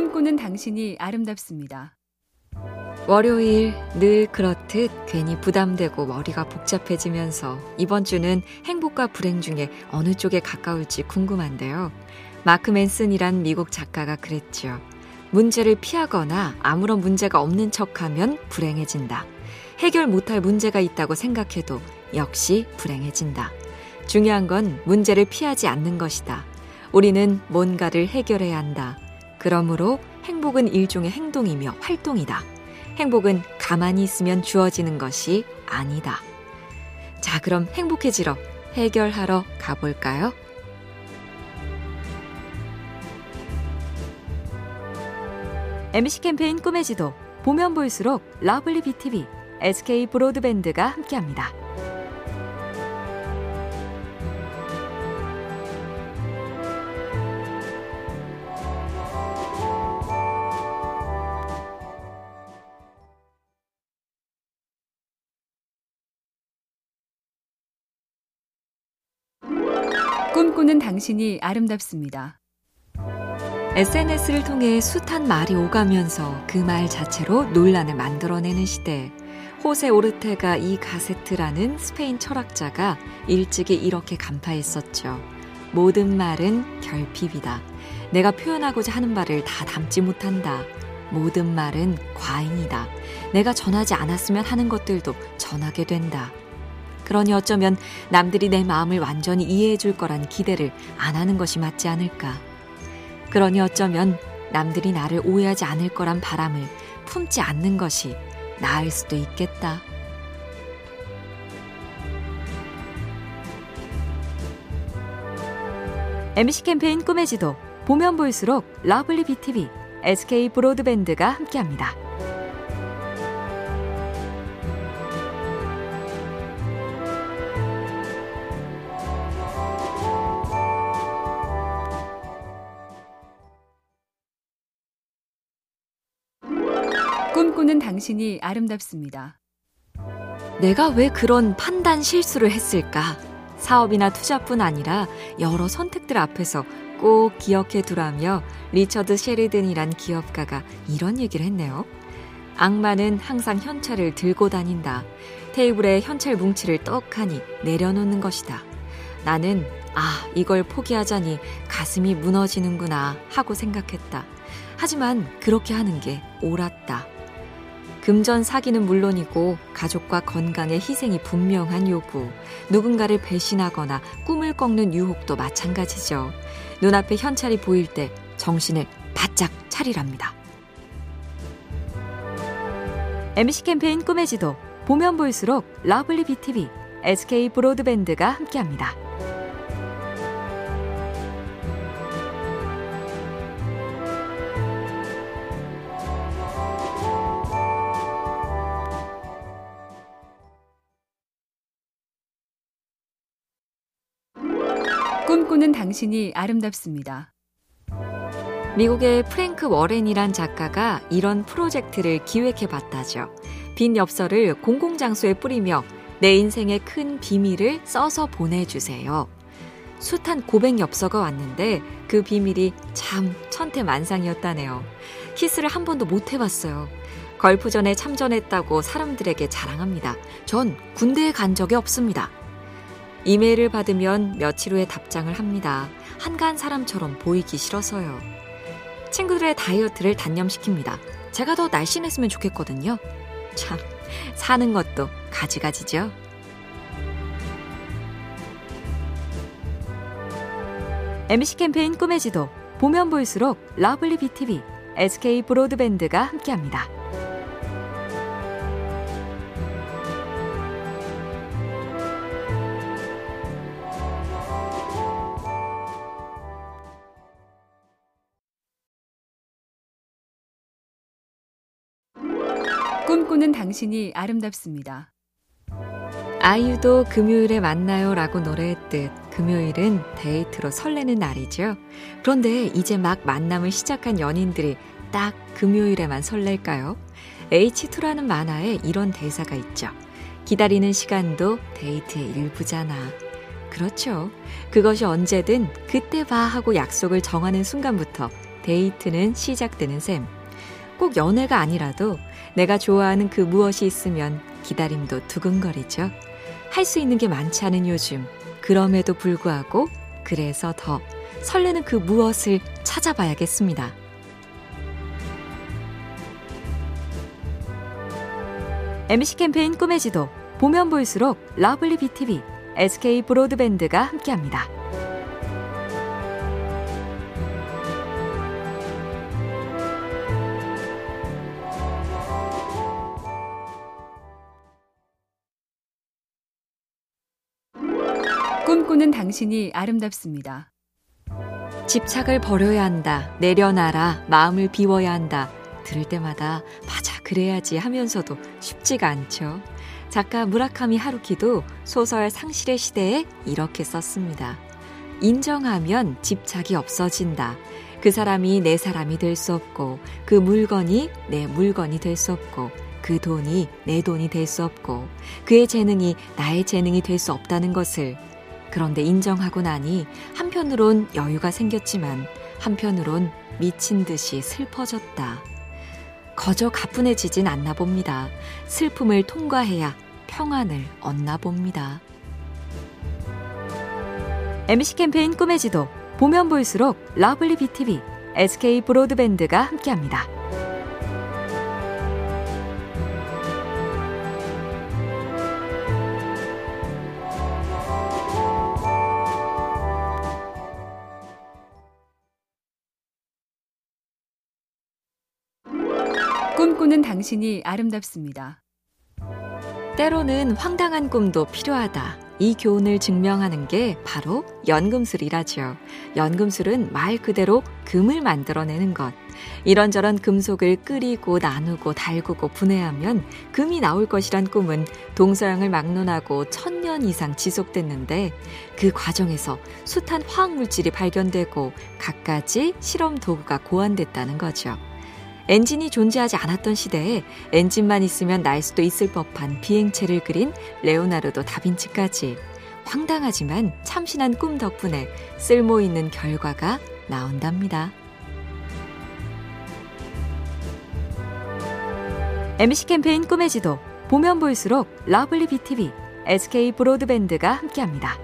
꿈꾸는 당신이 아름답습니다. 월요일 늘 그렇듯 괜히 부담되고 머리가 복잡해지면서 이번 주는 행복과 불행 중에 어느 쪽에 가까울지 궁금한데요. 마크 맨슨이란 미국 작가가 그랬죠. 문제를 피하거나 아무런 문제가 없는 척하면 불행해진다. 해결 못할 문제가 있다고 생각해도 역시 불행해진다. 중요한 건 문제를 피하지 않는 것이다. 우리는 뭔가를 해결해야 한다. 그러므로 행복은 일종의 행동이며 활동이다. 행복은 가만히 있으면 주어지는 것이 아니다. 자, 그럼 행복해지러 해결하러 가볼까요? MC 캠페인 꿈의 지도 보면 볼수록 lovely B tv, SK 브로드밴드가 함께합니다. 꿈꾸는 당신이 아름답습니다. SNS를 통해 숱한 말이 오가면서 그 말 자체로 논란을 만들어내는 시대. 호세 오르테가 이 가세트라는 스페인 철학자가 일찍이 이렇게 간파했었죠. 모든 말은 결핍이다. 내가 표현하고자 하는 말을 다 담지 못한다. 모든 말은 과잉이다. 내가 전하지 않았으면 하는 것들도 전하게 된다. 그러니 어쩌면 남들이 내 마음을 완전히 이해해 줄 거란 기대를 안 하는 것이 맞지 않을까. 그러니 어쩌면 남들이 나를 오해하지 않을 거란 바람을 품지 않는 것이 나을 수도 있겠다. MC 캠페인 꿈의 지도 보면 볼수록 lovely BTV, SK 브로드밴드가 함께합니다. 꿈꾸는 당신이 아름답습니다. 내가 왜 그런 판단 실수를 했을까? 사업이나 투자뿐 아니라 여러 선택들 앞에서 꼭 기억해 두라며 리처드 셰리든이란 기업가가 이런 얘기를 했네요. 악마는 항상 현찰을 들고 다닌다. 테이블에 현찰 뭉치를 떡하니 내려놓는 것이다. 나는 아, 이걸 포기하자니 가슴이 무너지는구나 하고 생각했다. 하지만 그렇게 하는 게 옳았다. 금전 사기는 물론이고 가족과 건강의 희생이 분명한 요구, 누군가를 배신하거나 꿈을 꺾는 유혹도 마찬가지죠. 눈앞에 현찰이 보일 때 정신을 바짝 차리랍니다. MC 캠페인 꿈의 지도 보면 볼수록 lovely BTV, SK 브로드밴드가 함께합니다. 꿈꾸는 당신이 아름답습니다. 미국의 프랭크 워렌이란 작가가 이런 프로젝트를 기획해 봤다죠. 빈 엽서를 공공장소에 뿌리며 내 인생의 큰 비밀을 써서 보내주세요. 숱한 고백 엽서가 왔는데 그 비밀이 참 천태만상이었다네요. 키스를 한 번도 못 해봤어요. 걸프전에 참전했다고 사람들에게 자랑합니다. 전 군대에 간 적이 없습니다. 이메일을 받으면 며칠 후에 답장을 합니다. 한가한 사람처럼 보이기 싫어서요. 친구들의 다이어트를 단념시킵니다. 제가 더 날씬했으면 좋겠거든요. 참, 사는 것도 가지가지죠. MC 캠페인 꿈의 지도 보면 볼수록 lovely BTV, SK 브로드밴드가 함께합니다. 꿈꾸는 당신이 아름답습니다. 아이유도 금요일에 만나요 라고 노래했듯 금요일은 데이트로 설레는 날이죠. 그런데 이제 막 만남을 시작한 연인들이 딱 금요일에만 설렐까요? H2라는 만화에 이런 대사가 있죠. 기다리는 시간도 데이트의 일부잖아. 그렇죠. 그것이 언제든 그때 봐 하고 약속을 정하는 순간부터 데이트는 시작되는 셈. 꼭 연애가 아니라도 내가 좋아하는 그 무엇이 있으면 기다림도 두근거리죠. 할 수 있는 게 많지 않은 요즘. 그럼에도 불구하고 그래서 더 설레는 그 무엇을 찾아봐야겠습니다. MC 캠페인 꿈의 지도 보면 볼수록 lovely BTV, SK 브로드밴드가 함께합니다. 꿈꾸는 당신이 아름답습니다. 집착을 버려야 한다. 내려놔라. 마음을 비워야 한다. 들을 때마다 맞아 그래야지 하면서도 쉽지가 않죠. 작가 무라카미 하루키도 소설 상실의 시대에 이렇게 썼습니다. 인정하면 집착이 없어진다. 그 사람이 내 사람이 될 수 없고 그 물건이 내 물건이 될 수 없고 그 돈이 내 돈이 될 수 없고 그의 재능이 나의 재능이 될 수 없다는 것을 그런데 인정하고 나니 한편으론 여유가 생겼지만 한편으론 미친 듯이 슬퍼졌다. 거저 가뿐해지진 않나 봅니다. 슬픔을 통과해야 평안을 얻나 봅니다. MC 캠페인 꿈의 지도 보면 볼수록 lovely BTV, SK 브로드밴드가 함께합니다. 꿈꾸는 당신이 아름답습니다. 때로는 황당한 꿈도 필요하다. 이 교훈을 증명하는 게 바로 연금술이라죠. 연금술은 말 그대로 금을 만들어내는 것. 이런저런 금속을 끓이고 나누고 달구고 분해하면 금이 나올 것이란 꿈은 동서양을 막론하고 천년 이상 지속됐는데 그 과정에서 숱한 화학 물질이 발견되고 갖가지 실험 도구가 고안됐다는 거죠. 엔진이 존재하지 않았던 시대에 엔진만 있으면 날 수도 있을 법한 비행체를 그린 레오나르도 다빈치까지 황당하지만 참신한 꿈 덕분에 쓸모 있는 결과가 나온답니다. MC 캠페인 꿈의 지도 보면 볼수록 lovely BTV, SK 브로드밴드가 함께합니다.